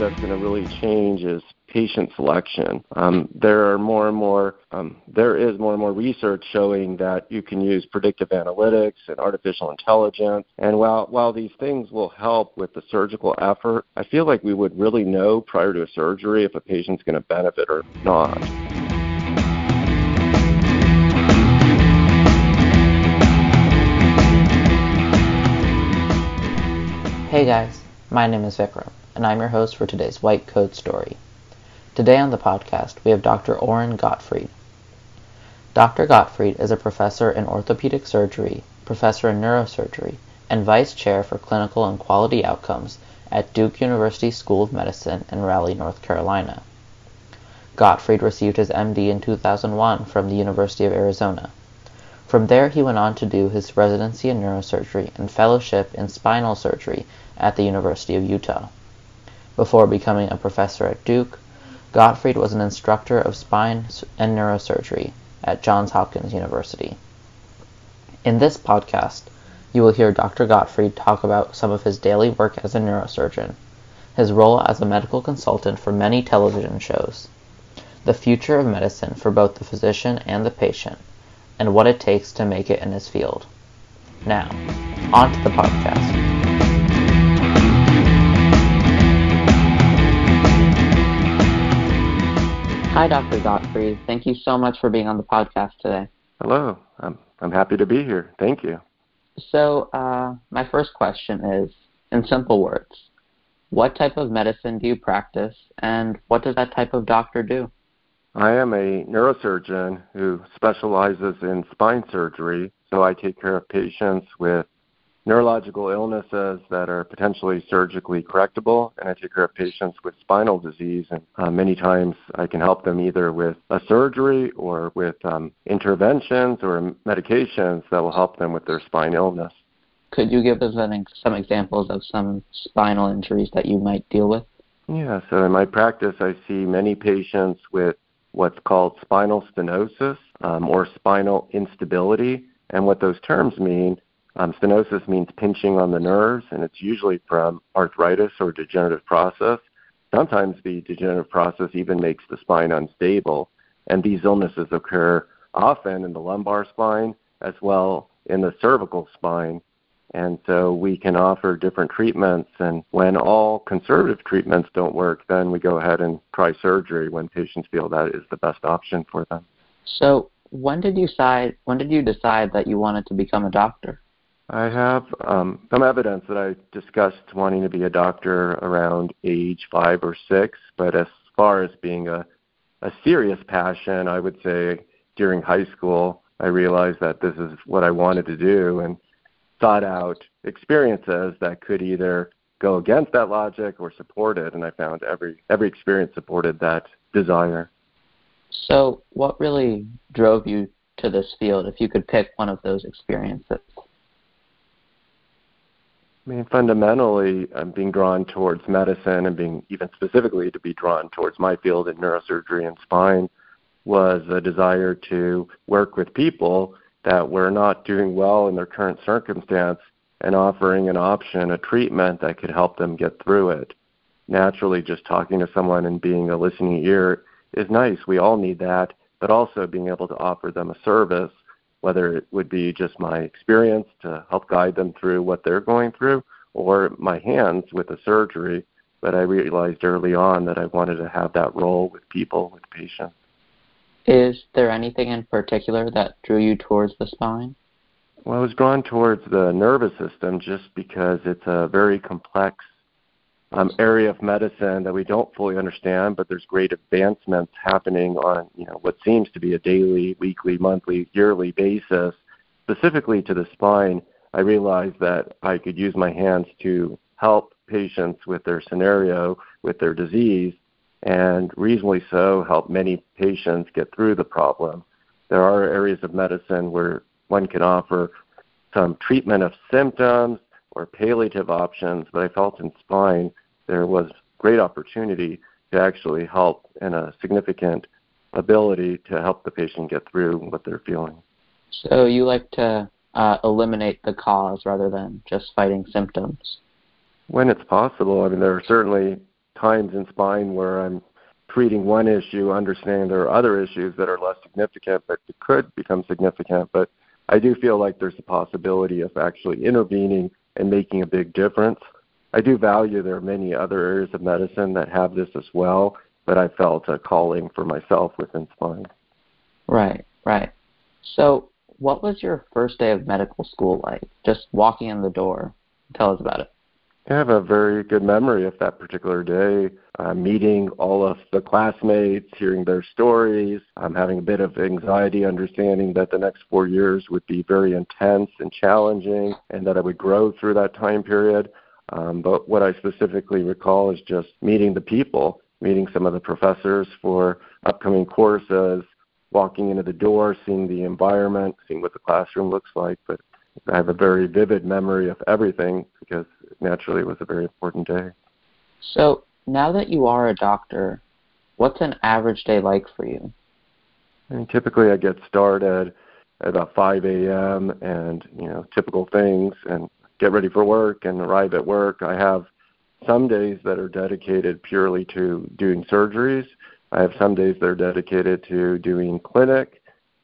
that's going to really change is patient selection. Um, there are more and more, um, there is more and more research showing that you can use predictive analytics and artificial intelligence. And while while these things will help with the surgical effort, I feel like we would really know prior to a surgery if a patient's going to benefit or not. Hey guys, my name is Vikram, and I'm your host for today's White Coat Story. Today on the podcast, we have Dr. Oren Gottfried. Dr. Gottfried is a professor in orthopedic surgery, professor in neurosurgery, and vice chair for clinical and quality outcomes at Duke University School of Medicine in Raleigh, North Carolina. Gottfried received his MD in 2001 from the University of Arizona. From there, he went on to do his residency in neurosurgery and fellowship in spinal surgery at the University of Utah. Before becoming a professor at Duke, Gottfried was an instructor of spine and neurosurgery at Johns Hopkins University. In this podcast, you will hear Dr. Gottfried talk about some of his daily work as a neurosurgeon, his role as a medical consultant for many television shows, the future of medicine for both the physician and the patient, and what it takes to make it in his field. Now, on to the podcast. Hi, Dr. Gottfried. Thank you so much for being on the podcast today. Hello. I'm, I'm happy to be here. Thank you. So, uh, my first question is in simple words what type of medicine do you practice, and what does that type of doctor do? I am a neurosurgeon who specializes in spine surgery, so I take care of patients with neurological illnesses that are potentially surgically correctable, and I take care of patients with spinal disease. And uh, many times I can help them either with a surgery or with um, interventions or medications that will help them with their spine illness. Could you give us an, some examples of some spinal injuries that you might deal with? Yeah, so in my practice, I see many patients with what's called spinal stenosis um, or spinal instability. And what those terms mean um, stenosis means pinching on the nerves, and it's usually from arthritis or degenerative process. Sometimes the degenerative process even makes the spine unstable, and these illnesses occur often in the lumbar spine as well in the cervical spine. And so we can offer different treatments, and when all conservative treatments don't work, then we go ahead and try surgery when patients feel that is the best option for them. So, when did you decide? When did you decide that you wanted to become a doctor? I have um, some evidence that I discussed wanting to be a doctor around age five or six, but as far as being a, a serious passion, I would say during high school, I realized that this is what I wanted to do and thought out experiences that could either go against that logic or support it, and I found every every experience supported that desire. So, what really drove you to this field? If you could pick one of those experiences. Mean, fundamentally, I'm being drawn towards medicine and being even specifically to be drawn towards my field in neurosurgery and spine was a desire to work with people that were not doing well in their current circumstance and offering an option, a treatment that could help them get through it. Naturally, just talking to someone and being a listening ear is nice. We all need that, but also being able to offer them a service whether it would be just my experience to help guide them through what they're going through or my hands with the surgery. But I realized early on that I wanted to have that role with people, with patients. Is there anything in particular that drew you towards the spine? Well, I was drawn towards the nervous system just because it's a very complex um, area of medicine that we don't fully understand, but there's great advancements happening on you know what seems to be a daily, weekly, monthly, yearly basis. Specifically to the spine, I realized that I could use my hands to help patients with their scenario, with their disease, and reasonably so help many patients get through the problem. There are areas of medicine where one can offer some treatment of symptoms or palliative options, but I felt in spine there was great opportunity to actually help and a significant ability to help the patient get through what they're feeling. So you like to uh, eliminate the cause rather than just fighting symptoms? When it's possible. I mean, there are certainly times in spine where I'm treating one issue, understanding there are other issues that are less significant but could become significant. But I do feel like there's a possibility of actually intervening and making a big difference. I do value there are many other areas of medicine that have this as well, but I felt a calling for myself within spine. Right, right. So, what was your first day of medical school like? Just walking in the door. Tell us about it. I have a very good memory of that particular day, uh, meeting all of the classmates, hearing their stories, um, having a bit of anxiety, understanding that the next four years would be very intense and challenging, and that I would grow through that time period. Um, but what I specifically recall is just meeting the people, meeting some of the professors for upcoming courses, walking into the door, seeing the environment, seeing what the classroom looks like. But I have a very vivid memory of everything because naturally it was a very important day. So now that you are a doctor, what's an average day like for you? I mean, typically I get started at about 5 a.m. and you know typical things and get ready for work and arrive at work. I have some days that are dedicated purely to doing surgeries. I have some days that are dedicated to doing clinic.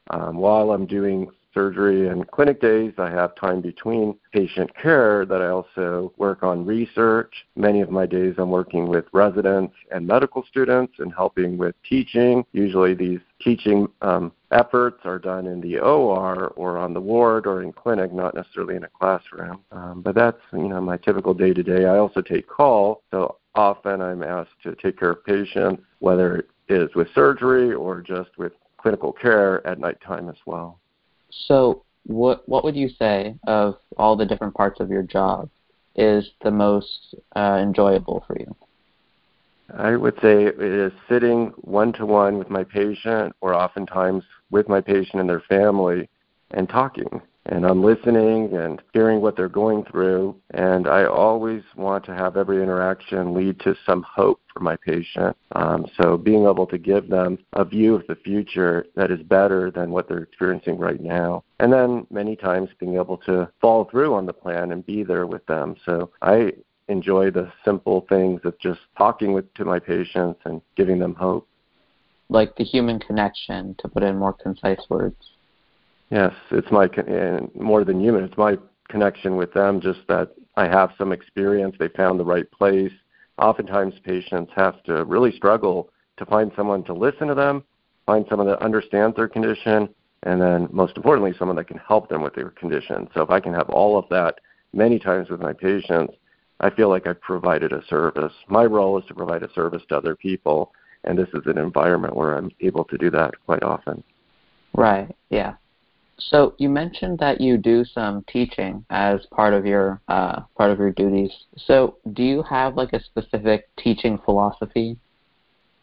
Um, while I'm doing surgery and clinic days. I have time between patient care that I also work on research. Many of my days I'm working with residents and medical students and helping with teaching. Usually these teaching um, efforts are done in the OR or on the ward or in clinic, not necessarily in a classroom. Um, but that's you know my typical day to day. I also take call, so often I'm asked to take care of patients, whether it is with surgery or just with clinical care at nighttime as well. So, what what would you say of all the different parts of your job is the most uh, enjoyable for you? I would say it is sitting one to one with my patient, or oftentimes with my patient and their family, and talking and I'm listening and hearing what they're going through. And I always want to have every interaction lead to some hope for my patient. Um, so being able to give them a view of the future that is better than what they're experiencing right now. And then many times being able to follow through on the plan and be there with them. So I enjoy the simple things of just talking with to my patients and giving them hope. Like the human connection, to put in more concise words. Yes, it's my more than human. It's my connection with them. Just that I have some experience. They found the right place. Oftentimes, patients have to really struggle to find someone to listen to them, find someone that understands their condition, and then most importantly, someone that can help them with their condition. So if I can have all of that many times with my patients, I feel like I've provided a service. My role is to provide a service to other people, and this is an environment where I'm able to do that quite often. Right. Yeah. So you mentioned that you do some teaching as part of your uh, part of your duties. So do you have like a specific teaching philosophy?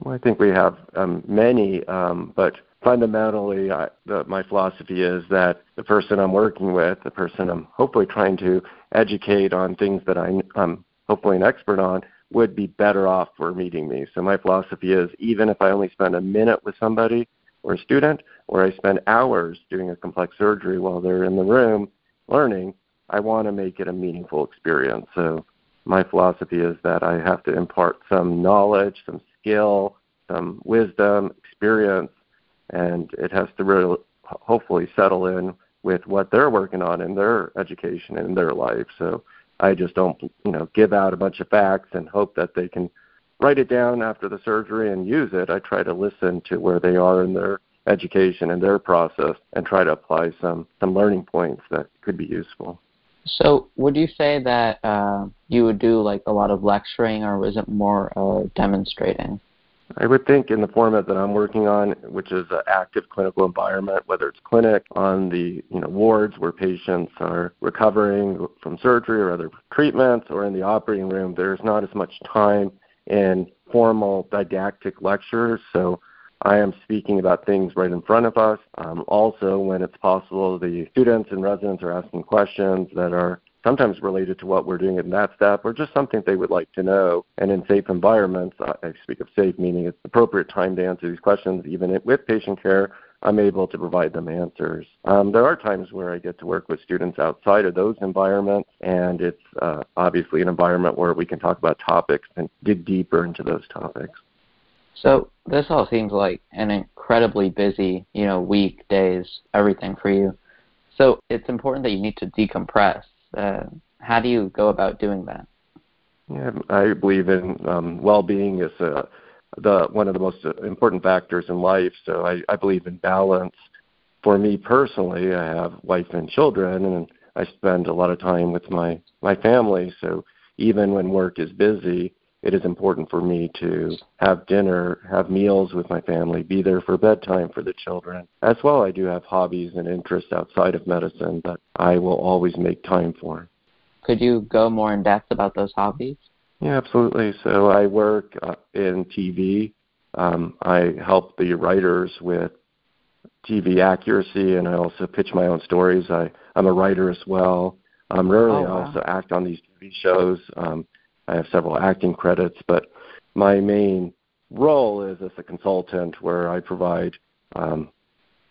Well, I think we have um, many, um, but fundamentally, I, the, my philosophy is that the person I'm working with, the person I'm hopefully trying to educate on things that I, I'm hopefully an expert on, would be better off for meeting me. So my philosophy is even if I only spend a minute with somebody or a student, or I spend hours doing a complex surgery while they're in the room learning, I want to make it a meaningful experience. So my philosophy is that I have to impart some knowledge, some skill, some wisdom, experience, and it has to really hopefully settle in with what they're working on in their education and in their life. So I just don't, you know, give out a bunch of facts and hope that they can write it down after the surgery and use it. I try to listen to where they are in their education and their process and try to apply some some learning points that could be useful. So, would you say that uh, you would do like a lot of lecturing, or was it more uh, demonstrating? I would think in the format that I'm working on, which is an active clinical environment, whether it's clinic on the you know wards where patients are recovering from surgery or other treatments, or in the operating room, there's not as much time in formal didactic lectures. So I am speaking about things right in front of us. Um, also, when it's possible, the students and residents are asking questions that are sometimes related to what we're doing in that step or just something they would like to know. And in safe environments, I speak of safe meaning it's appropriate time to answer these questions, even with patient care. I'm able to provide them answers. Um, there are times where I get to work with students outside of those environments, and it's uh, obviously an environment where we can talk about topics and dig deeper into those topics. So this all seems like an incredibly busy, you know, week, days, everything for you. So it's important that you need to decompress. Uh, how do you go about doing that? Yeah, I believe in um, well-being is a the one of the most uh, important factors in life. So I, I believe in balance. For me personally, I have wife and children, and I spend a lot of time with my my family. So even when work is busy, it is important for me to have dinner, have meals with my family, be there for bedtime for the children. As well, I do have hobbies and interests outside of medicine that I will always make time for. Could you go more in depth about those hobbies? Yeah, absolutely. So I work uh, in TV. Um, I help the writers with TV accuracy, and I also pitch my own stories. I, I'm a writer as well. Um, rarely, oh, wow. I also act on these TV shows. Um, I have several acting credits, but my main role is as a consultant, where I provide um,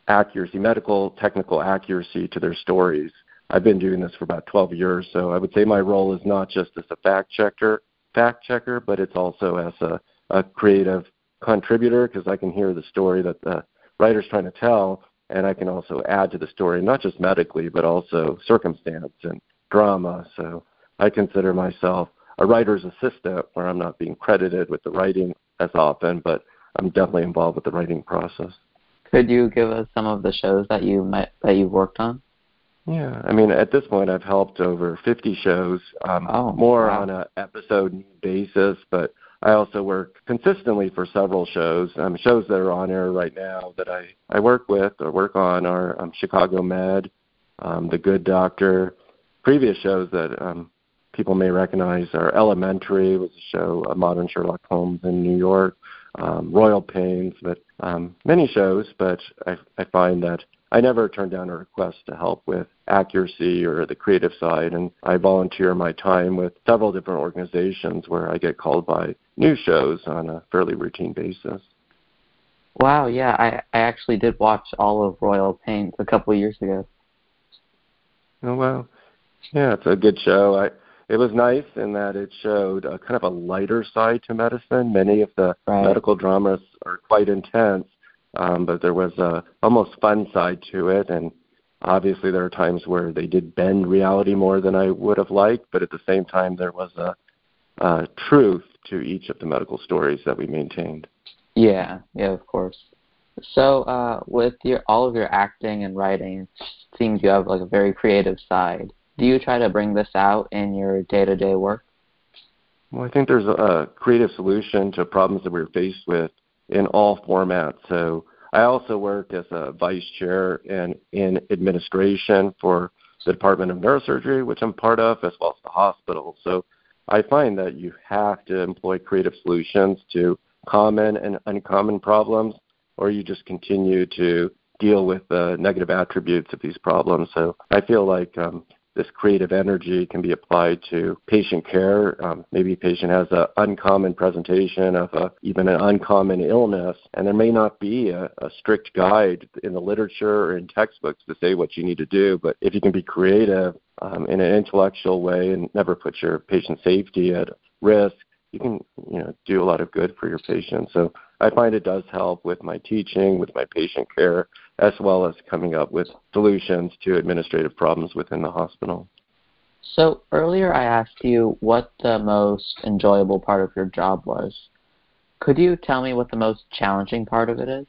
accuracy, medical technical accuracy to their stories. I've been doing this for about 12 years, so I would say my role is not just as a fact checker, fact checker, but it's also as a, a creative contributor because I can hear the story that the writer's trying to tell, and I can also add to the story, not just medically, but also circumstance and drama. So I consider myself a writer's assistant where I'm not being credited with the writing as often, but I'm definitely involved with the writing process. Could you give us some of the shows that you might, that you've worked on? Yeah, I mean, at this point, I've helped over 50 shows, um, oh, more wow. on a episode basis, but I also work consistently for several shows. Um, shows that are on air right now that I I work with or work on are um, Chicago Med, um, The Good Doctor. Previous shows that um, people may recognize are Elementary was a show, a modern Sherlock Holmes in New York, um, Royal Pains, but um, many shows. But I, I find that I never turn down a request to help with accuracy or the creative side, and I volunteer my time with several different organizations where I get called by new shows on a fairly routine basis. Wow, yeah, I I actually did watch all of Royal Pains a couple of years ago. Oh wow, yeah, it's a good show. I it was nice in that it showed a kind of a lighter side to medicine. Many of the right. medical dramas are quite intense, um, but there was a almost fun side to it, and obviously there are times where they did bend reality more than I would have liked, but at the same time there was a, a truth to each of the medical stories that we maintained. Yeah, yeah, of course. So, uh, with your all of your acting and writing, it seems you have like a very creative side. Do you try to bring this out in your day-to-day work? Well, I think there's a creative solution to problems that we're faced with in all formats. So I also work as a vice chair in, in administration for the Department of Neurosurgery, which I'm part of, as well as the hospital. So I find that you have to employ creative solutions to common and uncommon problems, or you just continue to deal with the negative attributes of these problems. So I feel like um, this creative energy can be applied to patient care. Um, maybe a patient has an uncommon presentation of a, even an uncommon illness, and there may not be a, a strict guide in the literature or in textbooks to say what you need to do. But if you can be creative um, in an intellectual way and never put your patient safety at risk, you can you know do a lot of good for your patient. So I find it does help with my teaching, with my patient care, as well as coming up with solutions to administrative problems within the hospital. So earlier I asked you what the most enjoyable part of your job was. Could you tell me what the most challenging part of it is?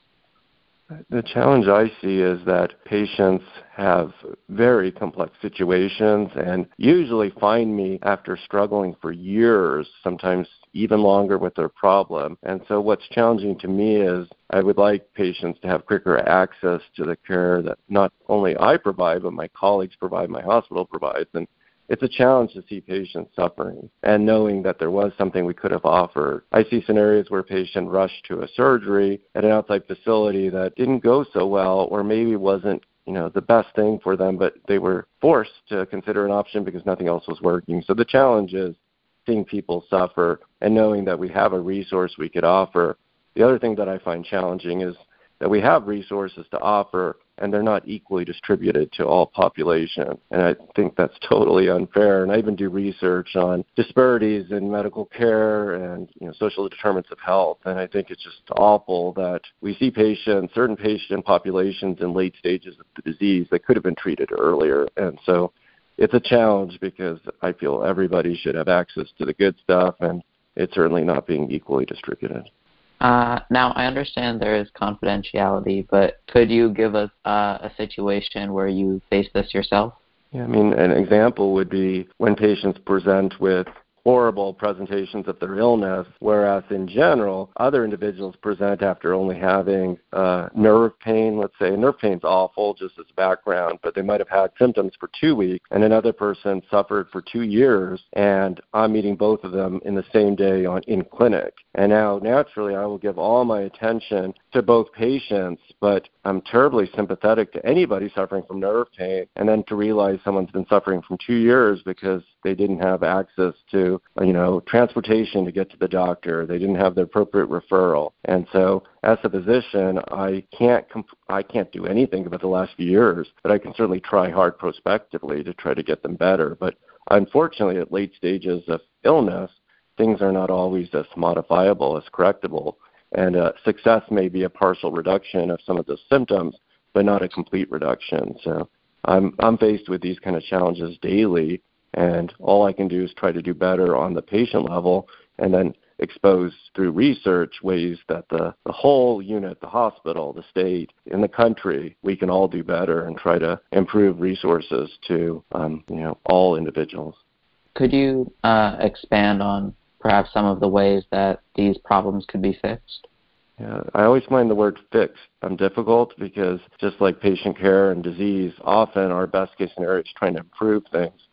The challenge I see is that patients have very complex situations and usually find me after struggling for years, sometimes even longer with their problem. And so what's challenging to me is I would like patients to have quicker access to the care that not only I provide, but my colleagues provide, my hospital provides. And it's a challenge to see patients suffering and knowing that there was something we could have offered. I see scenarios where a patient rushed to a surgery at an outside facility that didn't go so well or maybe wasn't you know the best thing for them but they were forced to consider an option because nothing else was working so the challenge is seeing people suffer and knowing that we have a resource we could offer the other thing that i find challenging is that we have resources to offer and they're not equally distributed to all population. And I think that's totally unfair. And I even do research on disparities in medical care and you know, social determinants of health. And I think it's just awful that we see patients, certain patient populations in late stages of the disease that could have been treated earlier. And so it's a challenge because I feel everybody should have access to the good stuff, and it's certainly not being equally distributed. Uh, now, I understand there is confidentiality, but could you give us uh, a situation where you face this yourself? Yeah, I mean, an example would be when patients present with horrible presentations of their illness, whereas in general, other individuals present after only having uh, nerve pain, let's say. Nerve pain's awful just as a background, but they might have had symptoms for two weeks, and another person suffered for two years, and I'm meeting both of them in the same day on in clinic. And now, naturally, I will give all my attention to both patients, but I'm terribly sympathetic to anybody suffering from nerve pain, and then to realize someone's been suffering from two years because they didn't have access to, you know, transportation to get to the doctor. They didn't have the appropriate referral, and so as a physician, I can't comp- I can't do anything about the last few years, but I can certainly try hard prospectively to try to get them better. But unfortunately, at late stages of illness, things are not always as modifiable as correctable and uh, success may be a partial reduction of some of the symptoms, but not a complete reduction. So I'm I'm faced with these kind of challenges daily, and all I can do is try to do better on the patient level, and then expose through research ways that the, the whole unit, the hospital, the state, in the country, we can all do better and try to improve resources to um, you know all individuals. Could you uh, expand on perhaps some of the ways that these problems could be fixed? Yeah, I always find the word fixed um, difficult because just like patient care and disease, often our best case scenario is trying to improve things.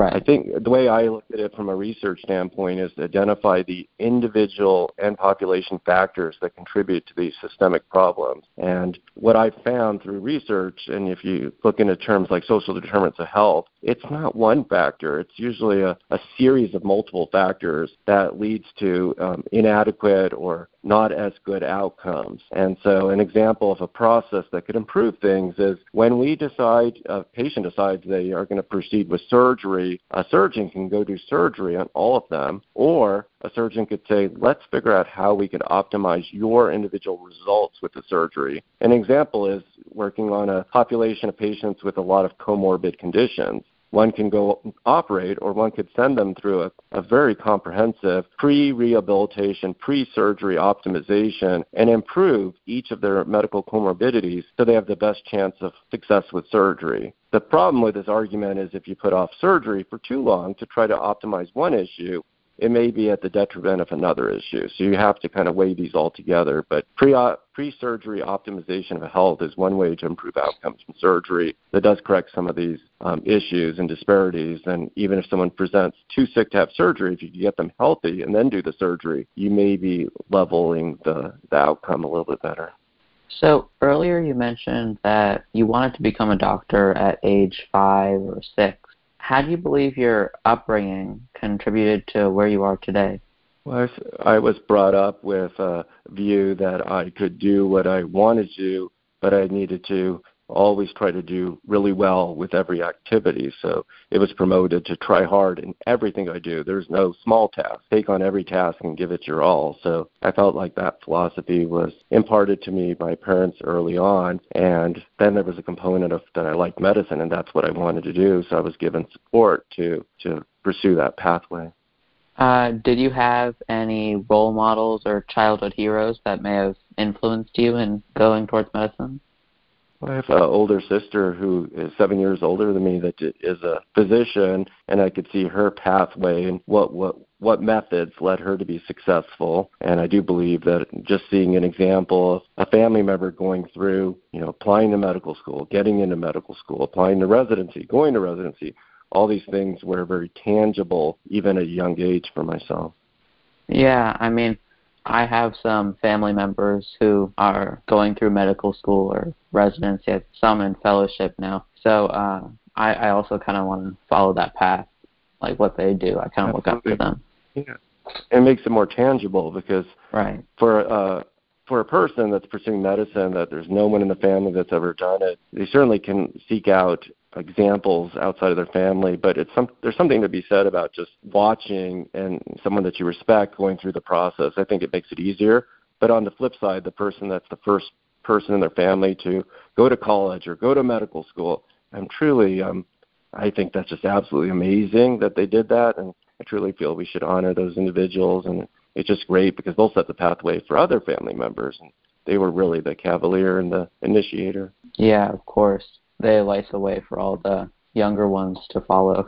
Right. I think the way I look at it from a research standpoint is to identify the individual and population factors that contribute to these systemic problems. And what I've found through research, and if you look into terms like social determinants of health, it's not one factor. It's usually a, a series of multiple factors that leads to um, inadequate or not as good outcomes. And so, an example of a process that could improve things is when we decide, a patient decides they are going to proceed with surgery, a surgeon can go do surgery on all of them, or a surgeon could say, let's figure out how we could optimize your individual results with the surgery. An example is working on a population of patients with a lot of comorbid conditions one can go operate or one could send them through a, a very comprehensive pre-rehabilitation, pre-surgery optimization and improve each of their medical comorbidities so they have the best chance of success with surgery. The problem with this argument is if you put off surgery for too long to try to optimize one issue, it may be at the detriment of another issue. So you have to kind of weigh these all together. But pre pre-surgery optimization of health is one way to improve outcomes from surgery that does correct some of these um, issues and disparities. And even if someone presents too sick to have surgery, if you can get them healthy and then do the surgery, you may be leveling the, the outcome a little bit better. So earlier you mentioned that you wanted to become a doctor at age five or six. How do you believe your upbringing contributed to where you are today? Well, I was brought up with a view that I could do what I wanted to but I needed to always try to do really well with every activity. So it was promoted to try hard in everything I do. There's no small task. Take on every task and give it your all. So I felt like that philosophy was imparted to me by parents early on. And then there was a component of that I liked medicine and that's what I wanted to do. So I was given support to, to pursue that pathway. Uh, did you have any role models or childhood heroes that may have influenced you in going towards medicine? I have an older sister who is seven years older than me that is a physician, and I could see her pathway and what what what methods led her to be successful. And I do believe that just seeing an example of a family member going through, you know, applying to medical school, getting into medical school, applying to residency, going to residency, all these things were very tangible, even at a young age for myself. Yeah, I mean, I have some family members who are going through medical school or residency, some in fellowship now. So uh, I, I also kind of want to follow that path, like what they do. I kind of look up to them. Yeah, it makes it more tangible because right for uh, for a person that's pursuing medicine that there's no one in the family that's ever done it, they certainly can seek out examples outside of their family, but it's some there's something to be said about just watching and someone that you respect going through the process. I think it makes it easier. But on the flip side, the person that's the first person in their family to go to college or go to medical school, I'm truly um I think that's just absolutely amazing that they did that and I truly feel we should honor those individuals and it's just great because they'll set the pathway for other family members and they were really the cavalier and the initiator. Yeah, of course they light the way for all the younger ones to follow.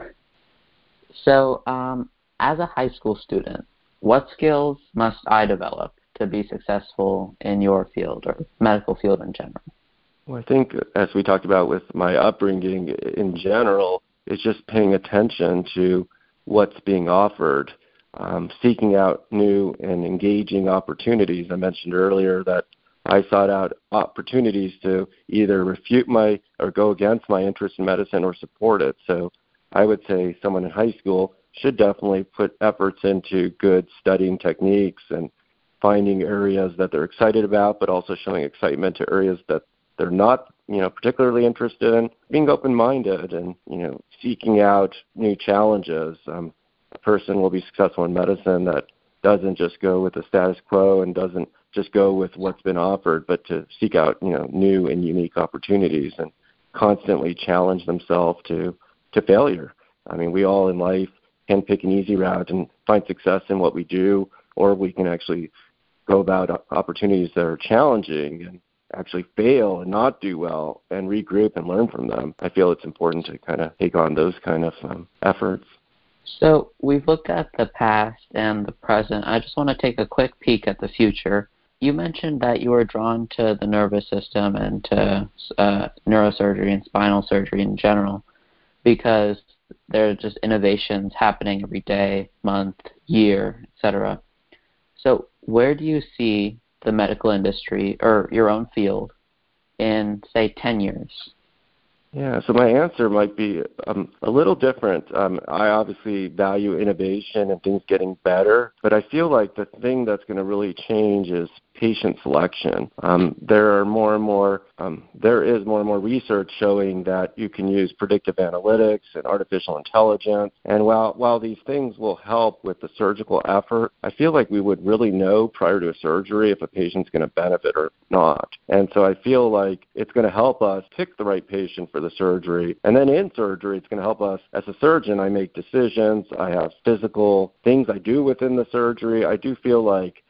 So, um, as a high school student, what skills must I develop to be successful in your field or medical field in general? Well, I think, as we talked about with my upbringing in general, it's just paying attention to what's being offered, um, seeking out new and engaging opportunities. I mentioned earlier that I sought out opportunities to either refute my or go against my interest in medicine or support it. So I would say someone in high school should definitely put efforts into good studying techniques and finding areas that they're excited about, but also showing excitement to areas that they're not, you know, particularly interested in. Being open-minded and you know, seeking out new challenges. Um, a person will be successful in medicine that doesn't just go with the status quo and doesn't just go with what's been offered, but to seek out you know new and unique opportunities and constantly challenge themselves to to failure. I mean, we all in life can pick an easy route and find success in what we do, or we can actually go about opportunities that are challenging and actually fail and not do well and regroup and learn from them. I feel it's important to kind of take on those kind of um, efforts. So we've looked at the past and the present. I just want to take a quick peek at the future you mentioned that you were drawn to the nervous system and to uh, neurosurgery and spinal surgery in general because there are just innovations happening every day, month, year, etc. So, where do you see the medical industry or your own field in, say, 10 years? Yeah, so my answer might be um, a little different. Um, I obviously value innovation and things getting better, but I feel like the thing that's going to really change is patient selection. Um, there are more and more, um, there is more and more research showing that you can use predictive analytics and artificial intelligence. And while while these things will help with the surgical effort, I feel like we would really know prior to a surgery if a patient's going to benefit or not. And so I feel like it's going to help us pick the right patient for the surgery. And then in surgery, it's going to help us as a surgeon. I make decisions. I have physical things I do within the surgery. I do feel like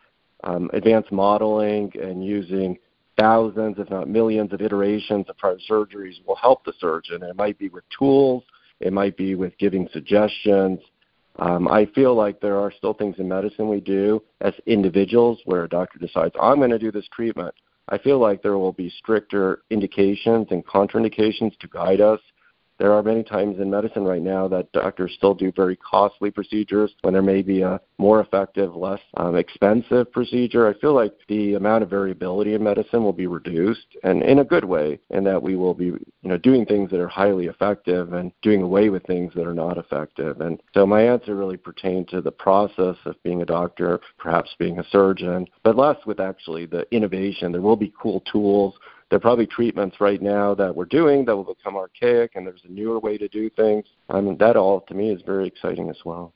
um, advanced modeling and using thousands, if not millions, of iterations of prior surgeries will help the surgeon. It might be with tools, it might be with giving suggestions. Um, I feel like there are still things in medicine we do as individuals where a doctor decides, I'm going to do this treatment. I feel like there will be stricter indications and contraindications to guide us there are many times in medicine right now that doctors still do very costly procedures when there may be a more effective, less um, expensive procedure. I feel like the amount of variability in medicine will be reduced, and in a good way, in that we will be, you know, doing things that are highly effective and doing away with things that are not effective. And so my answer really pertained to the process of being a doctor, perhaps being a surgeon, but less with actually the innovation. There will be cool tools there are probably treatments right now that we're doing that will become archaic, and there's a newer way to do things. I mean, that all to me is very exciting as well.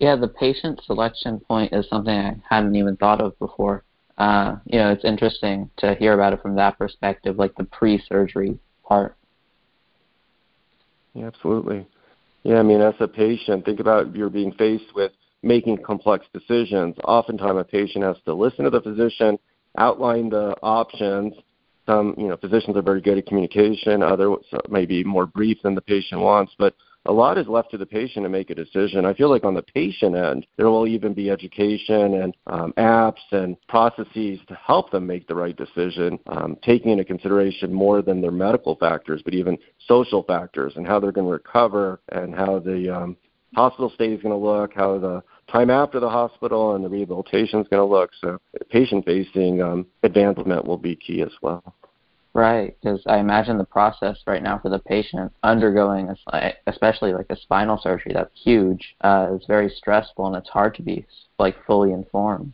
Yeah, the patient selection point is something I hadn't even thought of before. Uh, you know, it's interesting to hear about it from that perspective, like the pre-surgery part. Yeah, absolutely. Yeah, I mean, as a patient, think about you're being faced with making complex decisions. Oftentimes, a patient has to listen to the physician, outline the options, some you know physicians are very good at communication others may be more brief than the patient wants but a lot is left to the patient to make a decision. I feel like on the patient end, there will even be education and um, apps and processes to help them make the right decision, um, taking into consideration more than their medical factors, but even social factors and how they're going to recover and how the um, hospital stay is going to look, how the time after the hospital and the rehabilitation is going to look. So patient-facing um, advancement will be key as well. Right, because I imagine the process right now for the patient undergoing, a, especially like a spinal surgery that's huge, uh, is very stressful and it's hard to be like fully informed.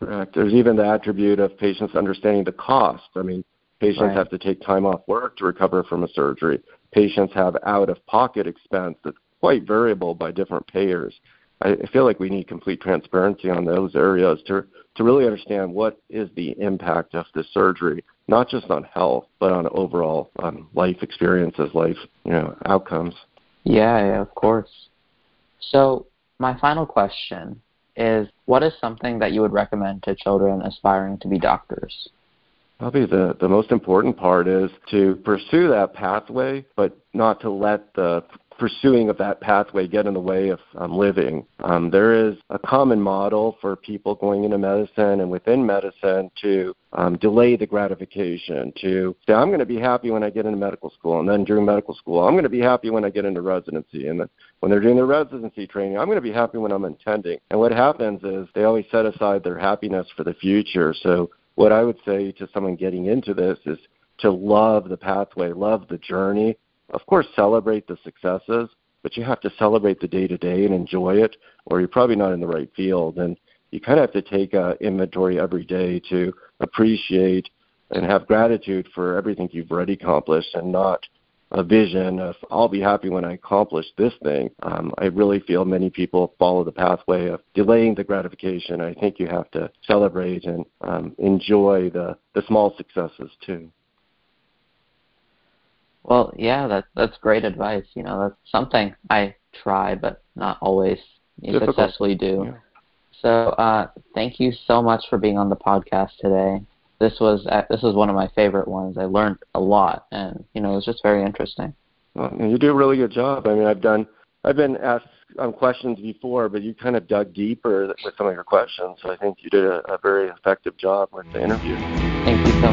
Correct. There's even the attribute of patients understanding the cost. I mean, patients right. have to take time off work to recover from a surgery. Patients have out of pocket expense that's quite variable by different payers. I feel like we need complete transparency on those areas to to really understand what is the impact of the surgery, not just on health, but on overall um, life experiences, life you know outcomes. Yeah, yeah, of course. So my final question is, what is something that you would recommend to children aspiring to be doctors? Probably the, the most important part is to pursue that pathway, but not to let the pursuing of that pathway get in the way of um, living. Um, there is a common model for people going into medicine and within medicine to um, delay the gratification, to say, I'm going to be happy when I get into medical school, and then during medical school, I'm going to be happy when I get into residency, and then when they're doing their residency training, I'm going to be happy when I'm attending. And what happens is they always set aside their happiness for the future. So what I would say to someone getting into this is to love the pathway, love the journey, of course, celebrate the successes, but you have to celebrate the day to day and enjoy it, or you're probably not in the right field. And you kind of have to take uh, inventory every day to appreciate and have gratitude for everything you've already accomplished and not a vision of I'll be happy when I accomplish this thing. Um, I really feel many people follow the pathway of delaying the gratification. I think you have to celebrate and um, enjoy the, the small successes too. Well, yeah, that that's great advice. You know, that's something I try, but not always successfully do. Yeah. So, uh, thank you so much for being on the podcast today. This was uh, this was one of my favorite ones. I learned a lot, and you know, it was just very interesting. Well, you do a really good job. I mean, I've done I've been asked um, questions before, but you kind of dug deeper with some of your questions. So I think you did a, a very effective job with the interview. Thank you so